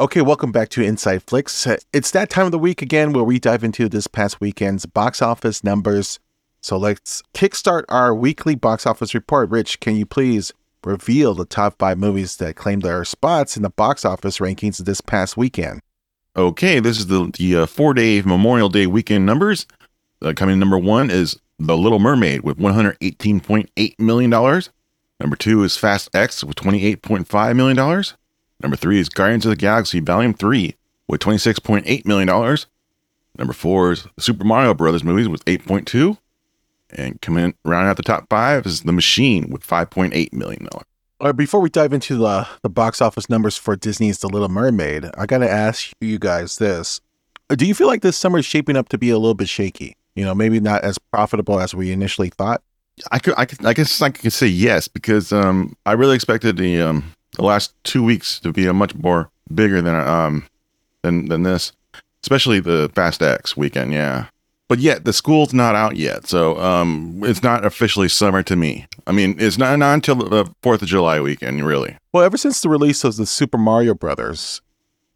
Okay, welcome back to Inside Flicks. It's that time of the week again where we dive into this past weekend's box office numbers. So let's kickstart our weekly box office report. Rich, can you please reveal the top five movies that claimed their spots in the box office rankings this past weekend? Okay, this is the, the uh, four day Memorial Day weekend numbers. Uh, coming in number one is The Little Mermaid with $118.8 million. Number two is Fast X with $28.5 million. Number three is Guardians of the Galaxy Volume 3 with $26.8 million. Number four is Super Mario Brothers movies with 8.2. And coming in, rounding out the top five is The Machine with $5.8 million. All right, before we dive into the, the box office numbers for Disney's The Little Mermaid, I got to ask you guys this. Do you feel like this summer is shaping up to be a little bit shaky? You know, maybe not as profitable as we initially thought? I could, I could, I guess I could say yes because um, I really expected the um, the last two weeks to be a much more bigger than um than than this, especially the Fast X weekend. Yeah, but yet the school's not out yet, so um it's not officially summer to me. I mean, it's not not until the Fourth of July weekend, really. Well, ever since the release of the Super Mario Brothers,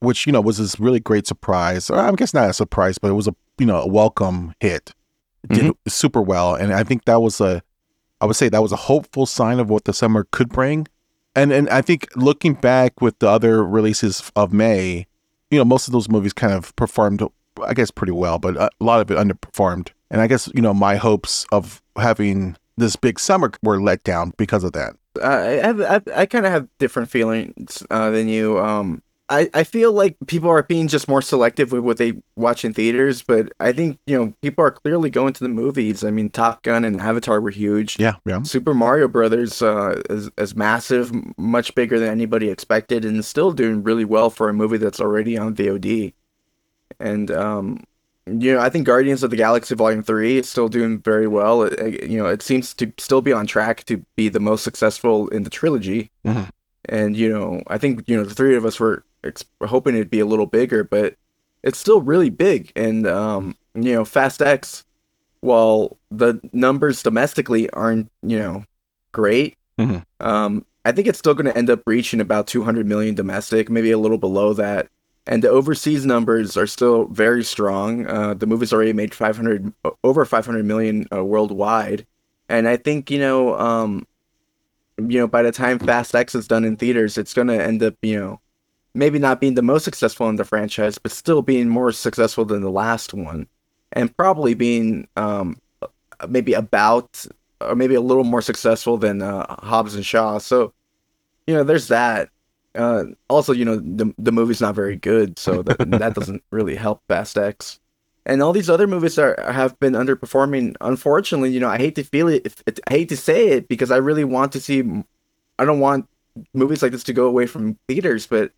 which you know was this really great surprise, or I guess not a surprise, but it was a you know a welcome hit. It did mm-hmm. super well, and I think that was a, I would say that was a hopeful sign of what the summer could bring and and I think looking back with the other releases of May, you know, most of those movies kind of performed, I guess, pretty well, but a lot of it underperformed. And I guess you know my hopes of having this big summer were let down because of that. I I, I kind of have different feelings uh, than you. Um, I, I feel like people are being just more selective with what they watch in theaters, but I think, you know, people are clearly going to the movies. I mean, Top Gun and Avatar were huge. Yeah, yeah. Super Mario Brothers uh, is, is massive, much bigger than anybody expected, and still doing really well for a movie that's already on VOD. And, um, you know, I think Guardians of the Galaxy Volume 3 is still doing very well. It, you know, it seems to still be on track to be the most successful in the trilogy. Mm-hmm. And, you know, I think, you know, the three of us were ex- hoping it'd be a little bigger, but it's still really big. And um, you know, Fast X, while the numbers domestically aren't you know great, mm-hmm. um, I think it's still going to end up reaching about 200 million domestic, maybe a little below that. And the overseas numbers are still very strong. Uh, the movie's already made 500 over 500 million uh, worldwide, and I think you know, um, you know, by the time Fast X is done in theaters, it's going to end up you know maybe not being the most successful in the franchise, but still being more successful than the last one, and probably being um, maybe about or maybe a little more successful than uh, Hobbs and Shaw. So, you know, there's that. Uh, also, you know, the the movie's not very good, so that that doesn't really help Fast X. And all these other movies are have been underperforming. Unfortunately, you know, I hate to feel it, I hate to say it because I really want to see. I don't want movies like this to go away from theaters, but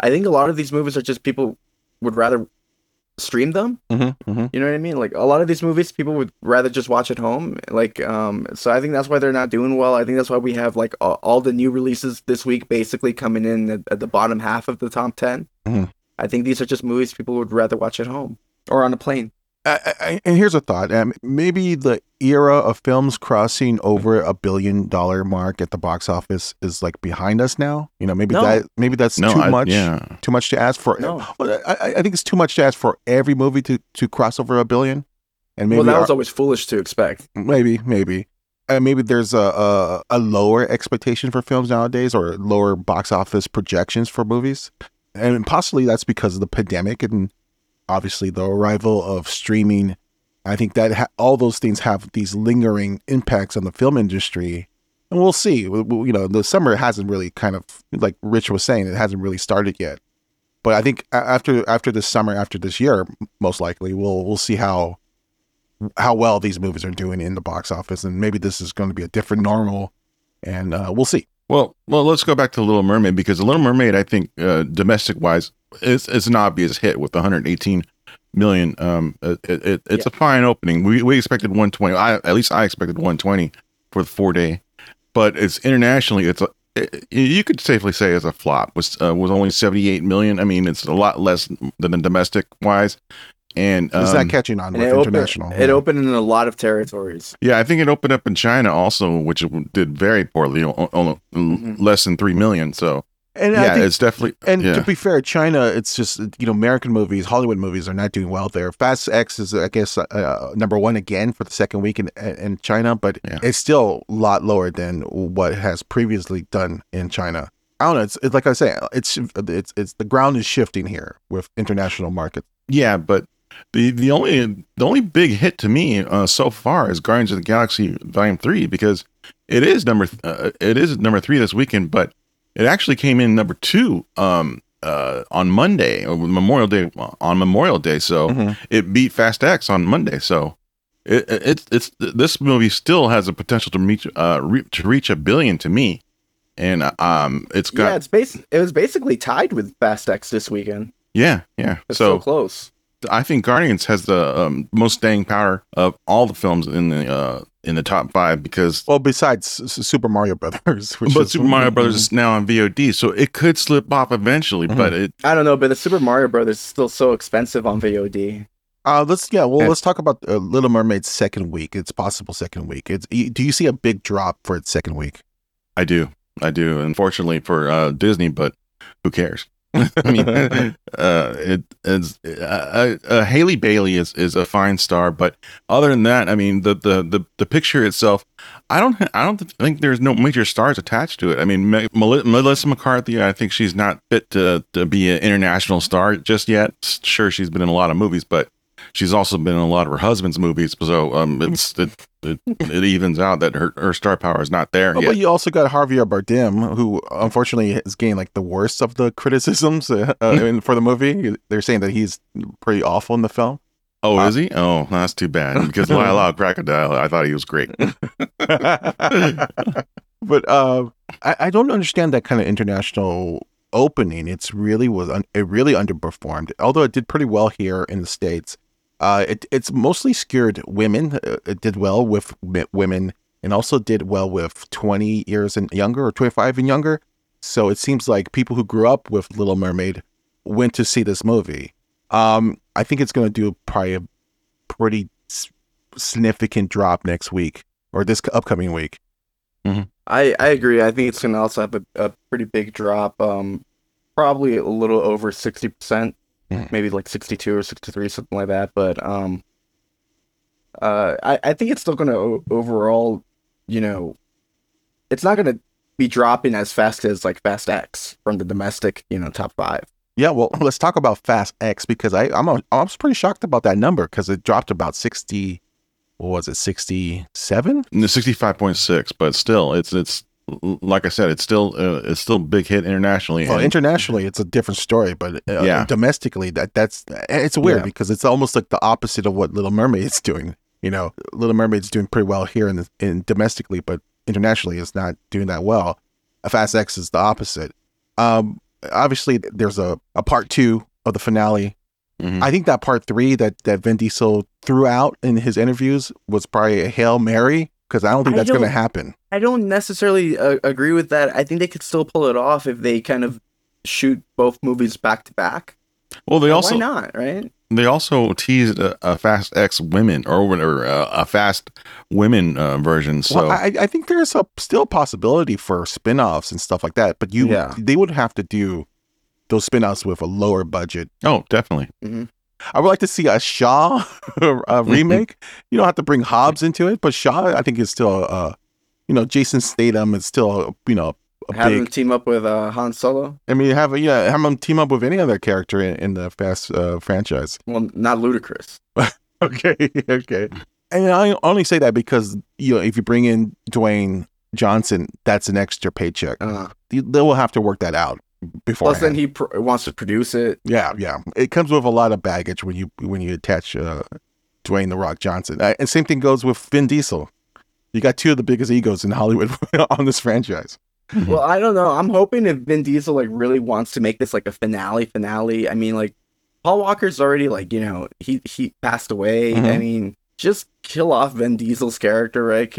I think a lot of these movies are just people would rather stream them. Mm-hmm, mm-hmm. You know what I mean? Like a lot of these movies, people would rather just watch at home. Like, um, so I think that's why they're not doing well. I think that's why we have like all, all the new releases this week basically coming in at, at the bottom half of the top 10 mm-hmm. I think these are just movies people would rather watch at home or on a plane. I, I, and here's a thought: um, maybe the era of films crossing over a billion dollar mark at the box office is like behind us now. You know, maybe no. that maybe that's no, too I, much. Yeah. too much to ask for. No. Well, I, I think it's too much to ask for every movie to to cross over a billion. And maybe well, that our, was always foolish to expect. Maybe, maybe. Uh, maybe there's a, a, a lower expectation for films nowadays, or lower box office projections for movies, and possibly that's because of the pandemic and obviously the arrival of streaming. I think that ha- all those things have these lingering impacts on the film industry, and we'll see. you know, the summer hasn't really kind of like Rich was saying, it hasn't really started yet. But I think after after this summer, after this year, most likely we'll we'll see how how well these movies are doing in the box office, and maybe this is going to be a different normal, and uh, we'll see. Well, well, let's go back to Little Mermaid because The Little Mermaid, I think, uh, domestic wise, it's it's an obvious hit with 118 million. Um, it, it, it's yeah. a fine opening. We we expected 120. I at least I expected 120 for the four day, but it's internationally. It's a it, you could safely say it's a flop. Was uh, was only 78 million. I mean, it's a lot less than the domestic wise. And um, is that catching on with it international? Opened, it opened in a lot of territories. Yeah, I think it opened up in China also, which did very poorly, only mm-hmm. less than three million. So And yeah, think it's definitely And yeah. to be fair, China, it's just you know American movies, Hollywood movies are not doing well there. Fast X is, I guess, uh, number one again for the second week in in China, but Yeah. it's still a lot lower than what has previously done in China. I don't know. It's, it's like I say, it's it's it's the ground is shifting here with international markets. Yeah, but the the only the only big hit to me uh, so far is Guardians of the Galaxy Volume Three because it is number th- uh, it is number three this weekend, but it actually came in number two um, uh, on Monday or Memorial Day on Memorial Day, so Mhm. it beat Fast X on Monday. So it, it- it's it's this movie still has a potential to reach uh re- to reach a billion to me, and uh, um it's got yeah, it's bas- It was basically tied with Fast X this weekend. yeah yeah, It's so, so close. I think Guardians has the um, most staying power of all the films in the uh, in the top five because Well, besides S- S- Super Mario Brothers, which but is, Super Mario Brothers is now on VOD, so it could slip off eventually. Mhm. But it I don't know, but the Super Mario Brothers is still so expensive on VOD. Uh, let's yeah. Well, Yeah. let's talk about uh, Little Mermaid's second week. Its possible second week. It's do you see a big drop for its second week? I do, I do. Unfortunately for uh, Disney, but who cares? I mean, uh, it is uh, uh, Halle Bailey is is a fine star, but other than that, I mean, the the the, the picture itself, I don't I don't think there's no major stars attached to it. I mean, Me- Melissa McCarthy, I think she's not fit to to be an international star just yet. Sure, she's been in a lot of movies, but she's also been in a lot of her husband's movies, so um, it's it it, it evens out that her, her star power is not there Oh, yet. but you also got Javier Bardem, who unfortunately has gained like the worst of the criticisms uh, uh, in, for the movie. They're saying that he's pretty awful in the film. Oh, Uh, is he? Oh, that's too bad. Because Lyle Crocodile, I thought he was great. but uh, I, I don't understand that kind of international opening. It's really was un- it really underperformed. Although it did pretty well here in the states. Uh, it, it's mostly skewed women. Uh, It did well with women, and also did well with twenty years and younger or twenty five and younger. So it seems like people who grew up with Little Mermaid went to see this movie. Um, I think it's going to do probably a pretty s- significant drop next week or this upcoming week. I, I agree. I think it's going to also have a, a pretty big drop. Um, probably a little over 60%, Mhm. maybe like 62 or 63, something like that. But um, uh, I, I think it's still going to overall, you know, it's not going to be dropping as fast as like Fast X from the domestic, you know, top five. Yeah, well, let's talk about Fast X because I I'm a, I was pretty shocked about that number because it dropped about sixty. What was it? Sixty seven. The sixty-five point six, but still, it's it's like I said, it's still uh, it's still a big hit internationally. Well, internationally, it's a different story, but uh, Yeah. domestically, that that's it's weird Yeah. because it's almost like the opposite of what Little Mermaid's doing. You know, Little Mermaid's doing pretty well here in the, in domestically, but internationally, it's not doing that well. Fast X is the opposite. Um, obviously, there's a, a part two of the finale Mhm. I think that part three that that Vin Diesel threw out in his interviews was probably a hail mary because I don't think I that's going to happen. I don't necessarily uh, agree with that. I think they could still pull it off if they kind of shoot both movies back to back. well, they also Why not, right? they also teased a, a Fast X women or, or uh, a Fast Women uh, version. So well, I, I think there's a still possibility for spin-offs and stuff like that, but you Yeah. they would have to do those spin-offs with a lower budget. oh, definitely. I would like to see a Shaw uh, remake. You don't have to bring Hobbs into it, but Shaw I think is still uh you know Jason Statham is still you know a Have big. team up with uh, Han Solo. I mean, have yeah, have them team up with any other character in, in the Fast uh, franchise. Well, not ludicrous. Okay, okay. And I only say that because you know if you bring in Dwayne Johnson, that's an extra paycheck. Uh, They they will have to work that out before. plus, then he pr- wants to produce it. yeah, yeah. It comes with a lot of baggage when you when you attach uh, Dwayne the Rock Johnson. Uh, and same thing goes with Vin Diesel. You got two of the biggest egos in Hollywood on this franchise. Well, I don't know. I'm hoping if Vin Diesel like really wants to make this like a finale finale. I mean, like Paul Walker's already like you know he he passed away. I Mhm. mean, just kill off Vin Diesel's character, right?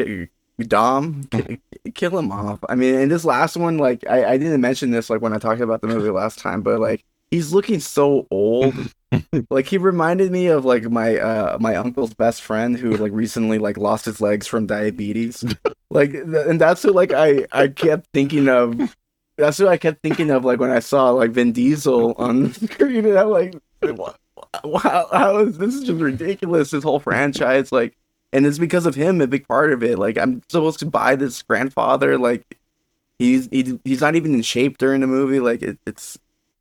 Dom, ki- kill him off. I mean, in this last one, like I, I didn't mention this like when I talked about the movie last time, but like he's looking so old. like he reminded me of like my uh my uncle's best friend who like recently like lost his legs from diabetes. like th- and that's who like I I kept thinking of that's what I kept thinking of, like when I saw like Vin Diesel on the screen, and I'm like, wow, how is this is just ridiculous? This whole franchise, like, and it's because of him, a big part of it. Like, I'm supposed to buy this grandfather, like, he's he, he's not even in shape during the movie. Like, it, it's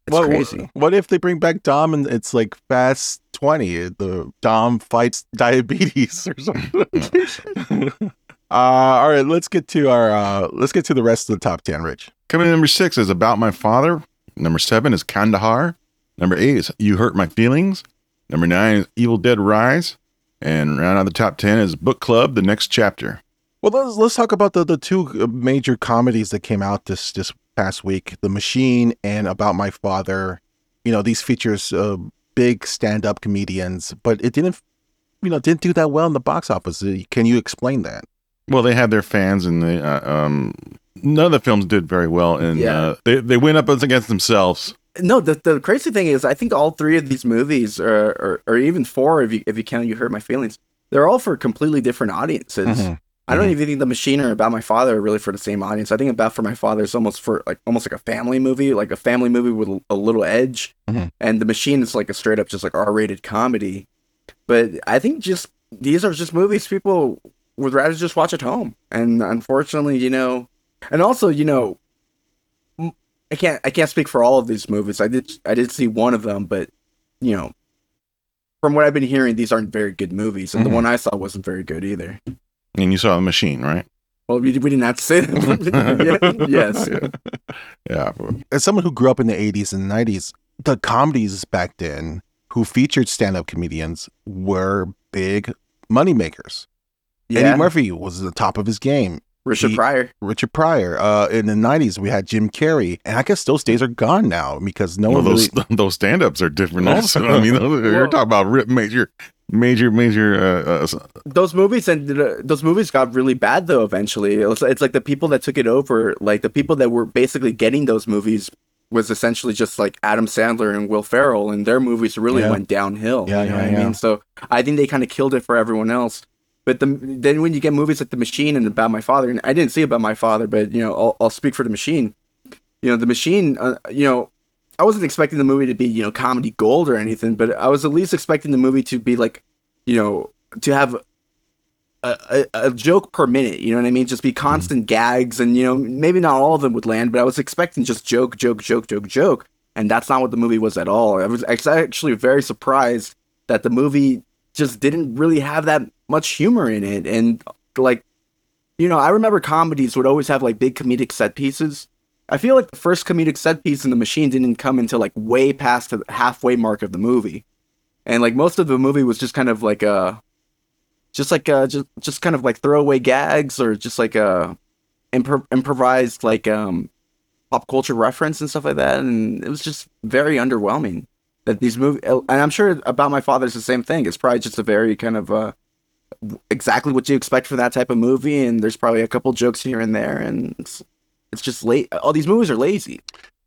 it's what, crazy. What if they bring back Dom and it's like Fast Twenty? The Dom fights diabetes or something. uh, all right, let's get to our uh, let's get to the rest of the top ten. Rich Coming in number six is About My Father. Number seven is Kandahar. Number eight is You Hurt My Feelings. Number nine is Evil Dead Rise. And round out the top 10 is Book Club, The Next Chapter. Well, let's let's talk about the the two uh, major comedies that came out this this past week: The Machine and About My Father. You know, these features uh, big stand up comedians, but it didn't, you know, didn't do that well in the box office. Uh, Can you explain that? Well, they had their fans, and they, uh, um, none of the films did very well, and Yeah. uh, they they went up against themselves. No, the the crazy thing is, I think all three of these movies, or or, or even four, if you if you count, you hurt my feelings. They're all for completely different audiences. Mhm. I don't Mhm. even think the machine or about my father are really for the same audience. I think about for my father is almost for like almost like a family movie, like a family movie with a little edge, Mhm. and the machine is like a straight up just like R rated comedy. But I think just these are just movies people would rather just watch at home, and unfortunately, you know, and also you know, I can't I can't speak for all of these movies. I did I did see one of them, but you know. From what I've been hearing, these aren't very good movies, and Mhm. the one I saw wasn't very good either. And you saw the machine, right? Well, we, we didn't have to say that. yes. Yeah. As someone who grew up in the '80s and '90s, the comedies back then who featured stand up comedians were big moneymakers. Yeah. Eddie Murphy was at the top of his game. Richard he- Pryor. Richard Pryor. Uh, in the '90s, we had Jim Carrey, and I guess those days are gone now because no well, one those really. those stand ups are different also. I mean, those- you're Well- talking about rip major, major, major. Uh, uh, Those movies and uh, those movies got really bad though. Eventually, it's, it's like the people that took it over, like the people that were basically getting those movies, was essentially just like Adam Sandler and Will Ferrell, and their movies really Yeah. went downhill. Yeah, you know yeah, what yeah. I mean. So I think they kind of killed it for everyone else. But the, then when you get movies like The Machine and About My Father, and I didn't see About My Father, but you know, I'll, I'll speak for The Machine. You know, The Machine. Uh, you know, I wasn't expecting the movie to be you know comedy gold or anything, but I was at least expecting the movie to be like, you know, to have a, a, a joke per minute. You know what I mean? Just be constant gags, and you know, maybe not all of them would land, but I was expecting just joke, joke, joke, joke, joke, and that's not what the movie was at all. I was actually very surprised that the movie just didn't really have that much humor in it, and like, you know, I remember comedies would always have like big comedic set pieces. I feel like the first comedic set piece in the machine didn't come until like way past the halfway mark of the movie. And like most of the movie was just kind of like a just like uh just just kind of like throwaway gags or just like a impro- improvised like um pop culture reference and stuff like that and it was just very underwhelming that these movies and i'm sure about my father's the same thing it's probably just a very kind of uh exactly what you expect for that type of movie and there's probably a couple jokes here and there and it's it's just late all these movies are lazy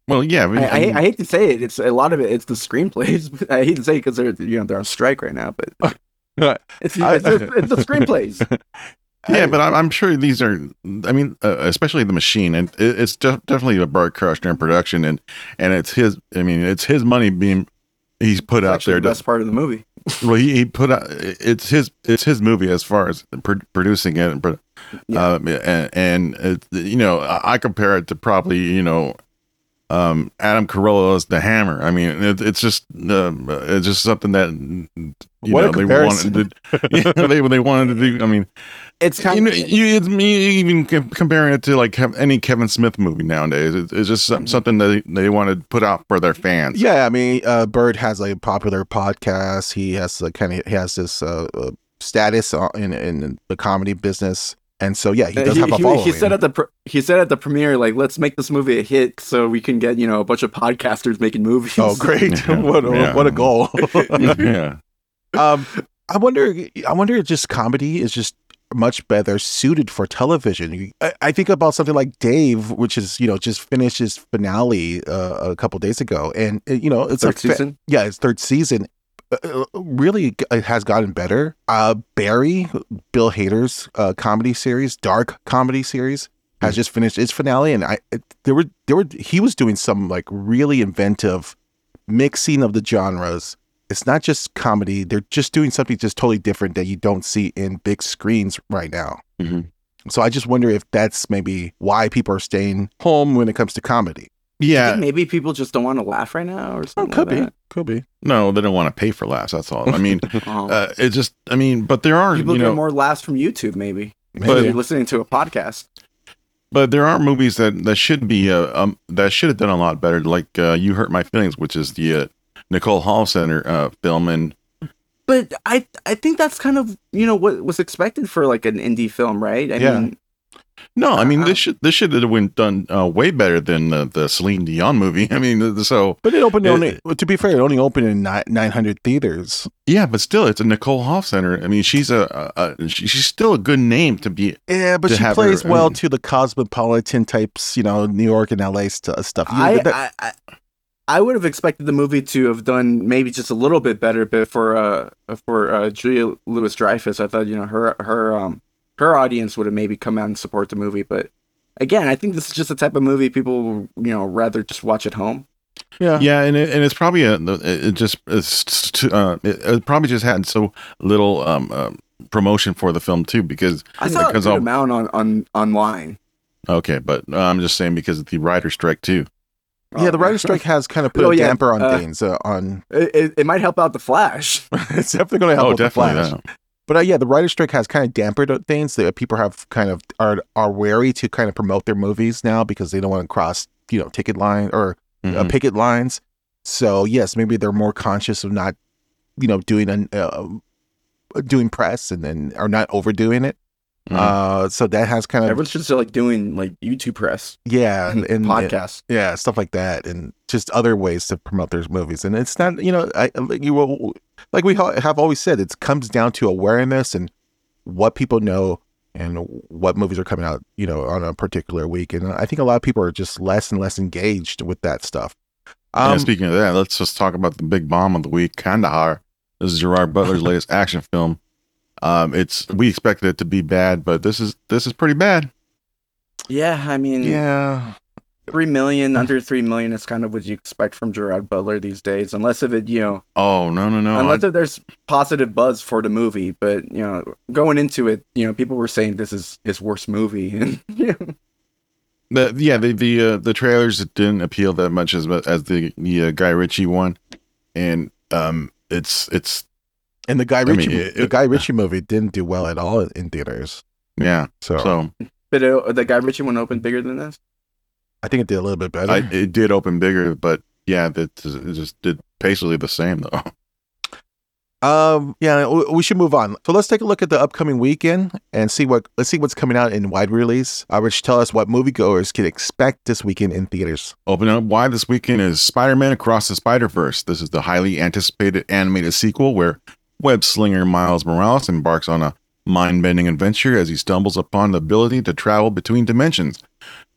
well, yeah. I, mean, I, I, I hate to say it it's a lot of it it's the screenplays i hate to say it because they're you know they're on strike right now but it's, it's, it's, it's the screenplays Yeah, but I'm, I'm sure these are. I mean, uh, especially the machine, and it's def- definitely a Bert Kreischer production, and and it's his. I mean, it's his money being he's put It's out there. the best part of the movie well, he, he put out. It's his. It's his movie as far as pro- producing it, and, pro- Yeah. um, and, and it, you know, I compare it to probably you know. Um, Adam Carolla's The Hammer. I mean, it, it's just uh, it's just something that you What know they wanted to. Yeah, they they wanted to do. I mean, it's kind you know, of you, it's me even comparing it to like any Kevin Smith movie nowadays. It's, it's just some, something that they, they want to put out for their fans. Yeah, I mean, uh, Bert has a popular podcast. He has a kind of he has this uh, uh, status in in the comedy business, and so yeah, he does he, have a he- following. he said at the pr- he said at the premiere like let's make this movie a hit so we can get you know a bunch of podcasters making movies oh, great! Yeah, what a, yeah. what a goal. yeah. um, I wonder. I wonder if just comedy is just much better suited for television. I, I think about something like Dave, which is you know just finished his finale uh, a couple days ago, and uh, you know it's third a fa- season yeah, it's third season. Uh, uh, really, it has gotten better. Uh, Barry, Bill Hader's uh, comedy series, dark comedy series, has just finished its finale, and I it, there were there were he was doing some like really inventive mixing of the genres. It's not just comedy; they're just doing something just totally different that you don't see in big screens right now. Mhm. So I just wonder if that's maybe why people are staying home when it comes to comedy. I Yeah, think maybe people just don't want to laugh right now, or Oh, something. could like be, could be. no, they don't want to pay for laughs. That's all. I mean. Oh. uh, it just, I mean, but there are, people you get more laughs from YouTube, maybe. Maybe But- you're listening to a podcast. but there are movies that that should be, uh, um, that should have done a lot better. Like uh, "You Hurt My Feelings," which is the uh, Nicole Holofcener uh, film, and But I I think that's kind of you know what was expected for like an indie film, right? I Yeah. mean, no, I mean Uh, this should this should have been done uh, way better than the, the Celine Dion movie. I mean, so But it opened It- only. to be fair, it only opened in nine hundred theaters. yeah, but still, it's a Nicole Holofcener. I mean, she's a, a, a she, she's still a good name to be. Yeah, but she plays her- well to the cosmopolitan types, you know, New York and LA st- stuff. You- I, that- I I I would have expected the movie to have done maybe just a little bit better, but for uh for uh, Julia Louis Dreyfus, I thought you know her her um her audience would have maybe come out and support the movie, but. Again, I think this is just the type of movie people, you know, rather just watch at home. yeah, Yeah, and it, and it's probably a it it just it's too, uh, it, it probably just had so little um, um promotion for the film too because I saw a because good all- amount on, on online. okay, but uh, I'm just saying because of the writer strike too. Yeah. The writer's strike has kind of put Oh, a yeah, damper on uh, things. Uh, on It, it, it might help out the Flash. it's definitely going to help oh, with the. Flash. that. But uh, yeah, the writer's strike has kind of dampened things that people have kind of are are wary to kind of promote their movies now because they don't want to cross you know ticket line or uh, Mhm. picket lines. So yes, maybe they're more conscious of not you know doing an uh, doing press and then are not overdoing it. Mhm. Uh, so that has kind of Everyone's just like doing like YouTube press, yeah and, and podcasts. yeah stuff like that and just other ways to promote their movies and it's not you know I like you will like we ha- have always said it comes down to awareness and what people know and what movies are coming out you know on a particular week and I think a lot of people are just less and less engaged with that stuff. yeah, Um, speaking of that, let's just talk about the big bomb of the week, Kandahar. This is Gerard Butler's latest action film. Um, it's we expected it to be bad, but this is this is pretty bad. Yeah, I mean, yeah, three million under three million is kind of what you expect from Gerard Butler these days, unless if it, you know, Oh no no no! unless if there's positive buzz for the movie. But you know, going into it, you know, people were saying this is his worst movie, and you know, The yeah the the uh, the trailers didn't appeal that much as as the the uh, Guy Ritchie one, and um it's it's and the Guy mean, Ritchie it- the Guy Ritchie movie didn't do well at all in theaters. yeah So, so but uh, the Guy Ritchie one opened bigger than this. I think it did a little bit better. I, it did open bigger, but yeah, it just did basically the same though. Um, yeah, we should move on. So let's take a look at the upcoming weekend and see what let's see what's coming out in wide release. Uh, Rich, tell us what moviegoers can expect this weekend in theaters. Opening up wide this weekend is Spider-Man Across the Spider-Verse. This is the highly anticipated animated sequel where web slinger Miles Morales embarks on a mind-bending adventure as he stumbles upon the ability to travel between dimensions.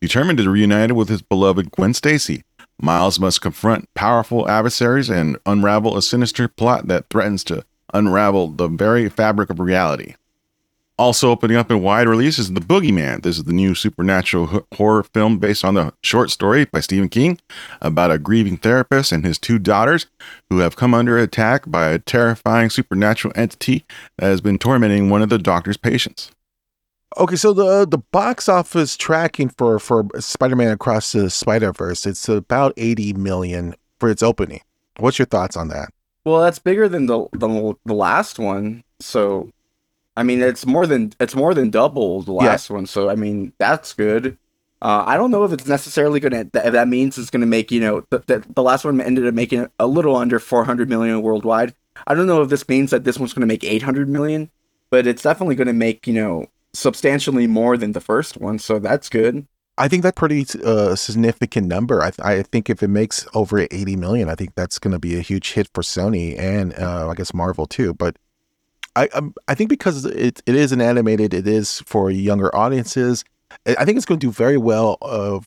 Determined to reunite with his beloved Gwen Stacy, Miles must confront powerful adversaries and unravel a sinister plot that threatens to unravel the very fabric of reality. Also opening up in wide release is The Boogeyman. This is the new supernatural h- horror film based on the short story by Stephen King about a grieving therapist and his two daughters who have come under attack by a terrifying supernatural entity that has been tormenting one of the doctor's patients. Okay, so the the box office tracking for for Spider-Man Across the Spider-Verse, it's about 80 million for its opening. What's your thoughts on that? Well, that's bigger than the the, the last one. So, I mean, it's more than it's more than double the Yeah. last one. So, I mean, that's good. Uh, I don't know if it's necessarily gonna. That, if that means it's gonna make you know that the, the last one ended up making a little under 400 million worldwide. I don't know if this means that this one's gonna make 800 million, but it's definitely gonna make you know substantially more than the first one. So that's good. I think that's pretty uh, significant number. I, I think if it makes over 80 million, I think that's going to be a huge hit for Sony and uh, I guess Marvel too. But I um, I think because it it is an animated, it is for younger audiences. I think it's going to do very well. Uh,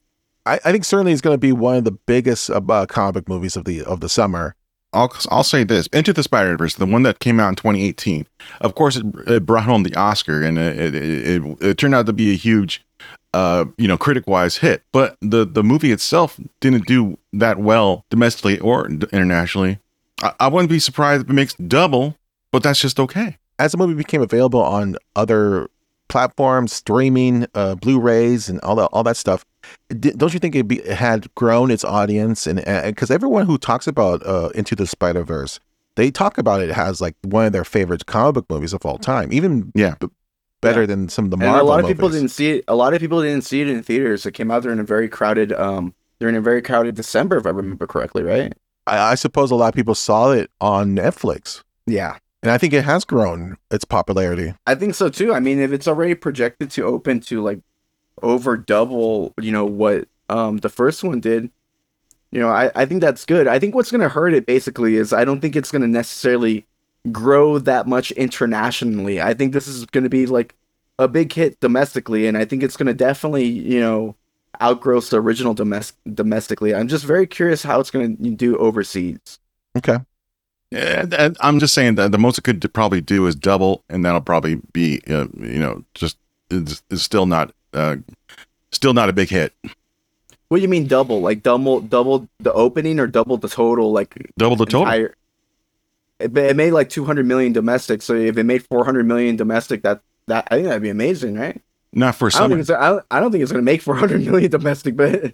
I, I think certainly it's going to be one of the biggest uh, uh, comic movies of the of the summer. I'll, I'll say this Into the Spider Verse, the one that came out in 2018. Of course, it, it brought home the Oscar, and it, it, it, it turned out to be a huge uh, you know, critic wise hit. But the the movie itself didn't do that well domestically or internationally. I, I wouldn't be surprised if it makes double, but that's just okay. As the movie became available on other platforms, streaming, uh, Blu-rays, and all that all that stuff, don't you think it, be, it had grown its audience? And because everyone who talks about uh, Into the Spider Verse, they talk about it as like one of their favorite comic book movies of all time, even Yeah. b- better Yeah. than some of the and Marvel a lot of movies. people didn't see it. A lot of people didn't see it in theaters. It came out during a very crowded, um, during a very crowded December, if I remember correctly, right? I, I suppose a lot of people saw it on Netflix, Yeah, and I think it has grown its popularity. I think so too. I mean, if it's already projected to open to like over double, you know what um the first one did, you know, I I think that's good. I think what's gonna hurt it basically is I don't think it's gonna necessarily grow that much internationally. I think this is gonna be like a big hit domestically, and I think it's gonna definitely you know outgross the original domestic domestically. I'm just very curious how it's gonna do overseas. Okay. Yeah, I'm just saying that the most it could probably do is double, and that'll probably be, uh, you know, just is, is still not, uh, still not a big hit. What do you mean double? Like double double the opening or double the total? Like Double the total. entire- It, it made like 200 million domestic. So if it made 400 million domestic, that that I think that'd be amazing, right? Not for I don't think it's I don't, I don't think it's gonna make 400 million domestic, but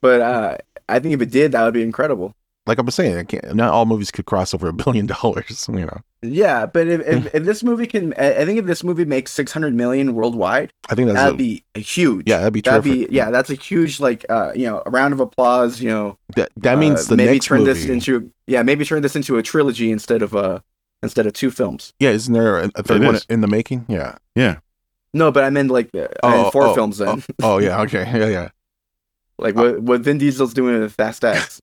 but uh, I think if it did, that would be incredible. Like I'm saying, I can't, not all movies could cross over a billion dollars. You know, Yeah, but if, if, if this movie can, I I think if this movie makes 600 million worldwide, I think that's that'd a, be huge. yeah, that'd be That'd terrific. be yeah, that's a huge like uh you know a round of applause you know that, that uh, means the maybe next turn movie. this into yeah maybe turn this into a trilogy instead of uh instead of two films. yeah, isn't there a, a third one in the making? Yeah. yeah. No, but I meant like uh, Oh, four oh, films then, Oh, oh, yeah. Okay. Yeah, yeah. like what what Vin Diesel's doing with Fast X.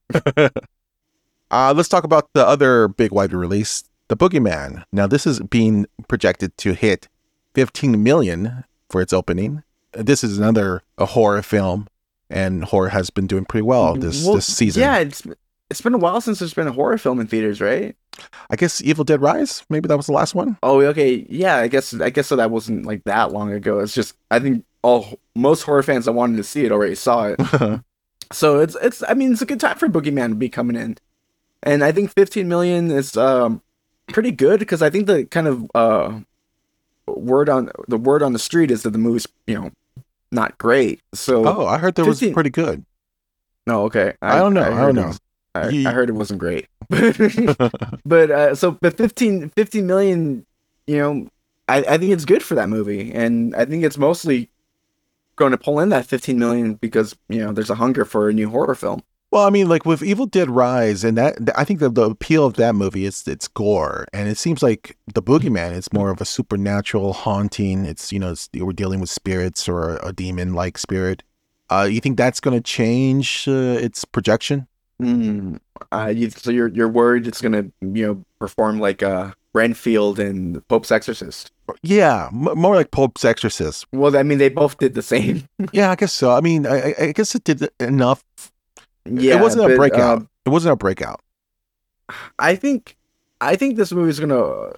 Uh, let's talk about the other big wide release, The Boogeyman. Now, this is being projected to hit 15 million for its opening. This is another a horror film, and horror has been doing pretty well this Well, this season. Yeah, it's it's been a while since there's been a horror film in theaters, right? I guess Evil Dead Rise. Maybe that was the last one. Oh, okay, yeah. I guess I guess so. That wasn't like that long ago. It's just I think all most horror fans that wanted to see it already saw it. So it's it's I mean it's a good time for Boogeyman to be coming in, and I think 15 million is um pretty good because I think the kind of uh word on the word on the street is that the movie's you know not great. So oh, I heard that was pretty good. no, okay, I don't know, I heard don't it know. was- I, Ye- I heard it wasn't great, but uh, so but 15 15 million, you know, I I think it's good for that movie, and I think it's mostly going to pull in that 15 million because you know there's a hunger for a new horror film. Well, I mean, like with Evil Dead Rise, and that I think the, the appeal of that movie is its gore, and it seems like the Boogeyman is more of a supernatural haunting. It's you know it's, we're dealing with spirits or a demon like spirit. Uh, you think that's going to change uh, its projection? Mm, uh, you, so you're you're worried it's gonna you know perform like uh Renfield and Pope's Exorcist? Yeah, m- more like Pope's Exorcist. Well, I mean they both did the same. Yeah, I guess so. I mean, I- I guess it did enough. Yeah, it wasn't a breakout. um, it wasn't a breakout. I think I think this movie's gonna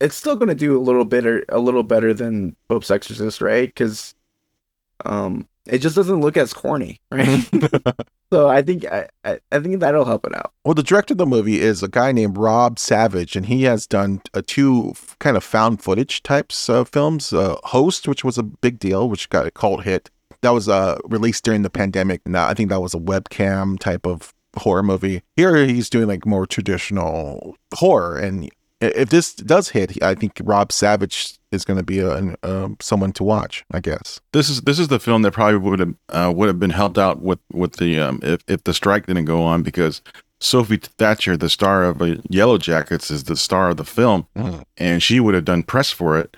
it's still gonna do a little better a little better than Pope's Exorcist, right? Because um it just doesn't look as corny, right? so I think I, I I think that'll help it out. Well, the director of the movie is a guy named Rob Savage, and he has done a two kind of found footage types of films. Uh, Host, which was a big deal, which got a cult hit. That was uh, released during the pandemic. Now, I think that was a webcam type of horror movie. Here, he's doing like more traditional horror, and if this does hit, I think Rob Savage is going to be a, an, um someone to watch. I guess. This is this is the film that probably would have uh, would have been helped out with with the um if if the strike didn't go on because Sophie Thatcher, the star of uh, Yellow Jackets, is the star of the film, Mhm. and she would have done press for it.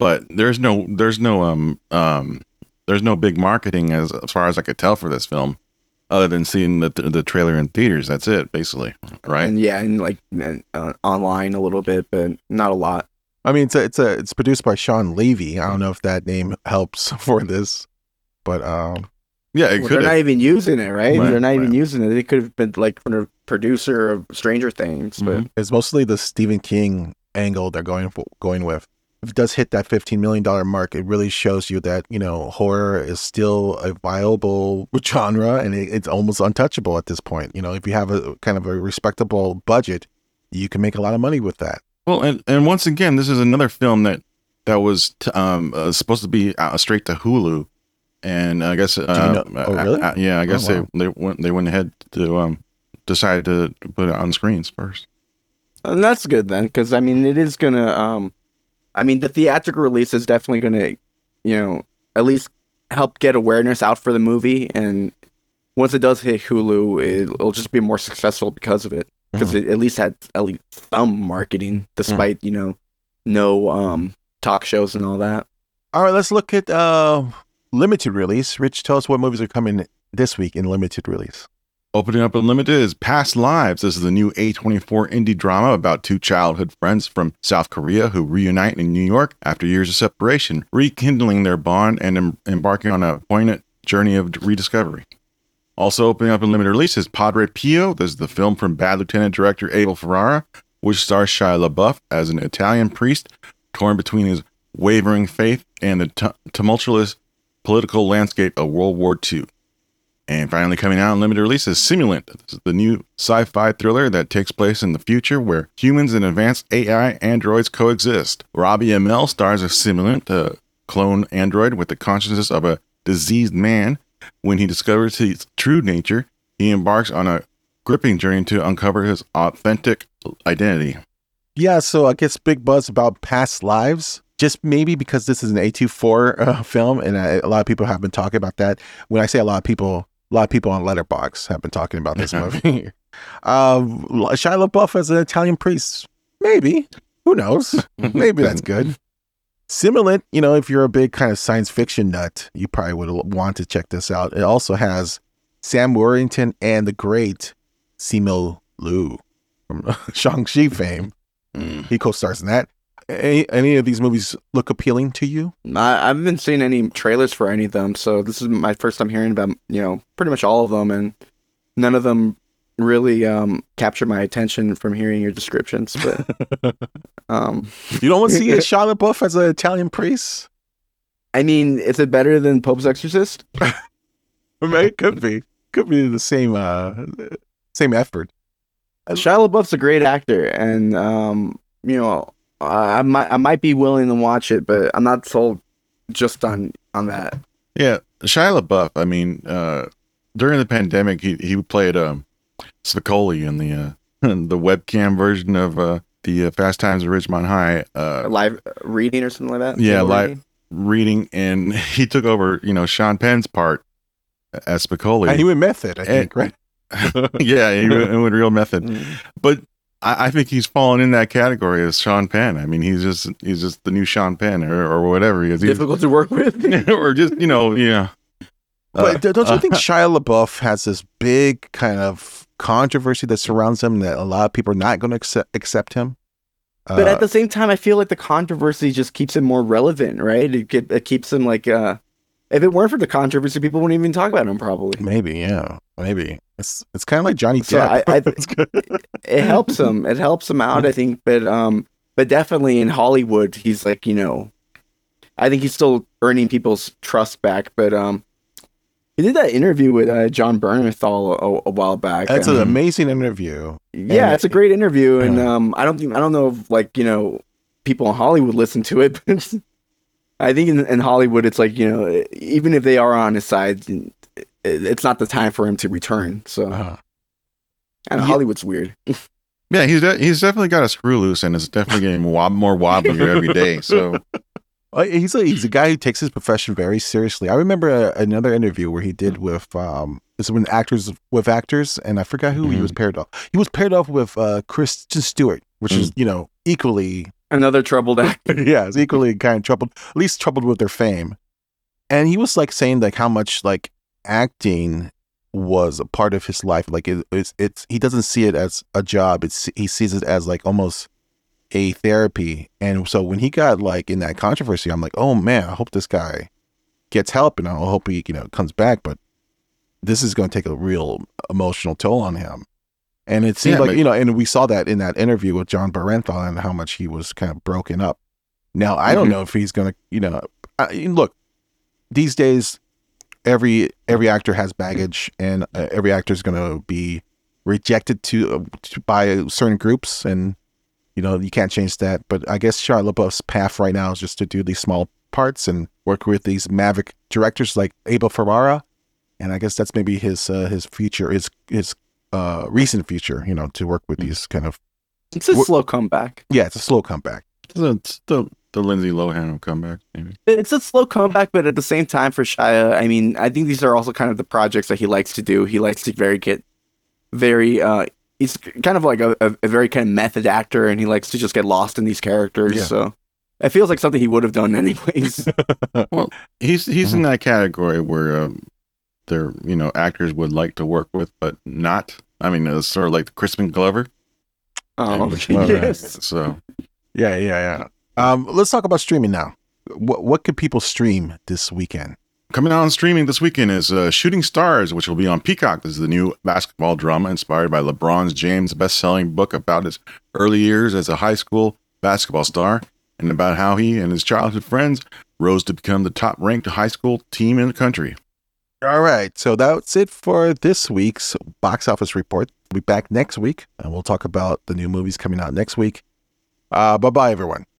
But there's no there's no um um there's no big marketing as as far as I could tell for this film, other than seeing the the trailer in theaters. That's it, basically, right? And yeah, and like and, uh, online a little bit, but not a lot. I mean, it's a, it's a it's produced by Shawn Levy. I don't know if that name helps for this, but um, yeah, it Well, could they're not even using it, right? Right, they're not even using it. They could have been like from the producer of Stranger Things, but Mhm. it's mostly the Stephen King angle they're going for, going with. If it does hit that fifteen million dollar mark, it really shows you that you know horror is still a viable genre and it, it's almost untouchable at this point. You know, if you have a kind of a respectable budget, you can make a lot of money with that. Well, and and once again, this is another film that that was t- um uh, supposed to be uh, straight to Hulu, and I guess uh, know- oh, really? uh, uh, yeah, I guess wow. they they went they went ahead to um decide to put it on screens first. And that's good then, because I mean, it is gonna. Um, I mean, the theatrical release is definitely gonna, you know, at least help get awareness out for the movie. And once it does hit Hulu, it, it'll just be more successful because of it. Because it at least had at least some marketing, despite you know, no um talk shows and all that. All right, let's look at uh limited release. Rich, tell us what movies are coming this week in limited release. Opening up Unlimited is Past Lives. This is the new A24 indie drama about two childhood friends from South Korea who reunite in New York after years of separation, rekindling their bond and em- embarking on a poignant journey of rediscovery. Also opening up in limited release is Padre Pio. This is the film from Bad Lieutenant director Abel Ferrara, which stars Shia LaBeouf as an Italian priest torn between his wavering faith and the tu- tumultuous political landscape of World War II. And finally, coming out in limited release is Simulant. This is the new sci fi thriller that takes place in the future where humans and advanced AI androids coexist. Robbie Amell stars as Simulant, a clone android with the consciousness of a diseased man. When he discovers his true nature, he embarks on a gripping journey to uncover his authentic identity. Yeah, so I guess big buzz about past lives. Just maybe because this is an A24 uh, film, and I, a lot of people have been talking about that. When I say a lot of people, a lot of people on Letterboxd have been talking about this movie. um, Shia LaBeouf as an Italian priest, maybe. Who knows? maybe that's good. Simulant, you know, if you're a big kind of science fiction nut, you probably would want to check this out. It also has Sam Worthington and the great Simu Liu from Shang-Chi fame. Mm. He co-stars in that. Any, any of these movies look appealing to you? I, I haven't been seeing any trailers for any of them, so this is my first time hearing about you know pretty much all of them, and none of them really um captured my attention from hearing your descriptions. But um, You don't want to see a Shia LaBeouf as an Italian priest? I mean, is it better than Pope's Exorcist? It could be. Could be the same uh same effort. Shia LaBeouf's a great actor, and um, you know, I, I might I might be willing to watch it, but I'm not sold just on on that. Yeah, Shia LaBeouf. I mean, uh, during the pandemic, he he played um, Spicoli in the uh, in the webcam version of uh, the uh, Fast Times at Ridgemont High. Uh, live reading or something like that. Yeah, Video live- reading? reading, and he took over, you know, Sean Penn's part as Spicoli. And he went method, I think, right? yeah, he went, went real method. Mm. But I, I think he's fallen in that category as Sean Penn. I mean, he's just he's just the new Sean Penn or, or whatever he is. He's- difficult to work with. or just you know, yeah. But Uh, don't you uh, think Shia LaBeouf has this big kind of controversy that surrounds him that a lot of people are not going to accept, accept him? But Uh, at the same time, I feel like the controversy just keeps him more relevant, right? It, get, it keeps him like, uh, if it weren't for the controversy, people wouldn't even talk about him. Probably maybe, yeah, maybe it's it's kind of like Johnny So Depp. I- I- it helps him. It helps him out, I think. But um, but definitely in Hollywood, he's like, you know, I think he's still earning people's trust back. But um, he did that interview with uh, Jon Bernthal a, a while back. That's an amazing interview. Yeah, And- it's a great interview, and Yeah. um, I don't think I don't know if like you know people in Hollywood listen to it, but I think in, in Hollywood it's like you know even if they are on his side, it's not the time for him to return. So Uh, and Yeah. Hollywood's weird. Yeah, he's de- he's definitely got a screw loose, and it's definitely getting wob- more wobblier every day. So Uh, He's a he's a guy who takes his profession very seriously. I remember a, another interview where he did with um this is when actors with actors and I forgot who he was paired off. He was paired off with uh Kristen Stewart, which is you know equally Another troubled actor. yeah, it's equally kind of troubled, at least troubled with their fame. And he was like saying like how much like acting was a part of his life. Like it, it's it's he doesn't see it as a job. It's he sees it as like almost a therapy. And so when he got like in that controversy, I'm like, oh man, I hope this guy gets help and I hope he you know comes back. But this is going to take a real emotional toll on him. And it seemed Yeah, like but- you know, and we saw that in that interview with Jon Bernthal and how much he was kind of broken up Now, I don't Mhm. know if he's gonna, you know, I, look. These days, every every actor has baggage, and uh, every actor is gonna be rejected to, uh, to by certain groups, and you know you can't change that. But I guess Shia LaBeouf's path right now is just to do these small parts and work with these maverick directors like Abel Ferrara, and I guess that's maybe his uh, his future, his his uh, recent future. You know, to work with these kind of It's a Wh- slow comeback. yeah, it's a slow comeback. It's the, the, the Lindsay Lohan comeback, maybe. It's a slow comeback, but at the same time, for Shia, I mean, I think these are also kind of the projects that he likes to do. He likes to very get very. uh He's kind of like a, a, a very kind of method actor, and he likes to just get lost in these characters. Yeah. So it feels like something he would have done anyways. He's he's Mm-hmm. in that category where um, they're you know actors would like to work with, but not. I mean, it's sort of like the Crispin Glover. oh, Well, yes. So Yeah, yeah, yeah. Um, let's talk about streaming now. What what could people stream this weekend? coming out on streaming this weekend is uh, Shooting Stars, which will be on Peacock. This is the new basketball drama inspired by LeBron's James best-selling book about his early years as a high school basketball star and about how he and his childhood friends rose to become the top-ranked high school team in the country. All right, so that's it for this week's box office report. We'll be back next week, and we'll talk about the new movies coming out next week. Uh, bye bye, everyone.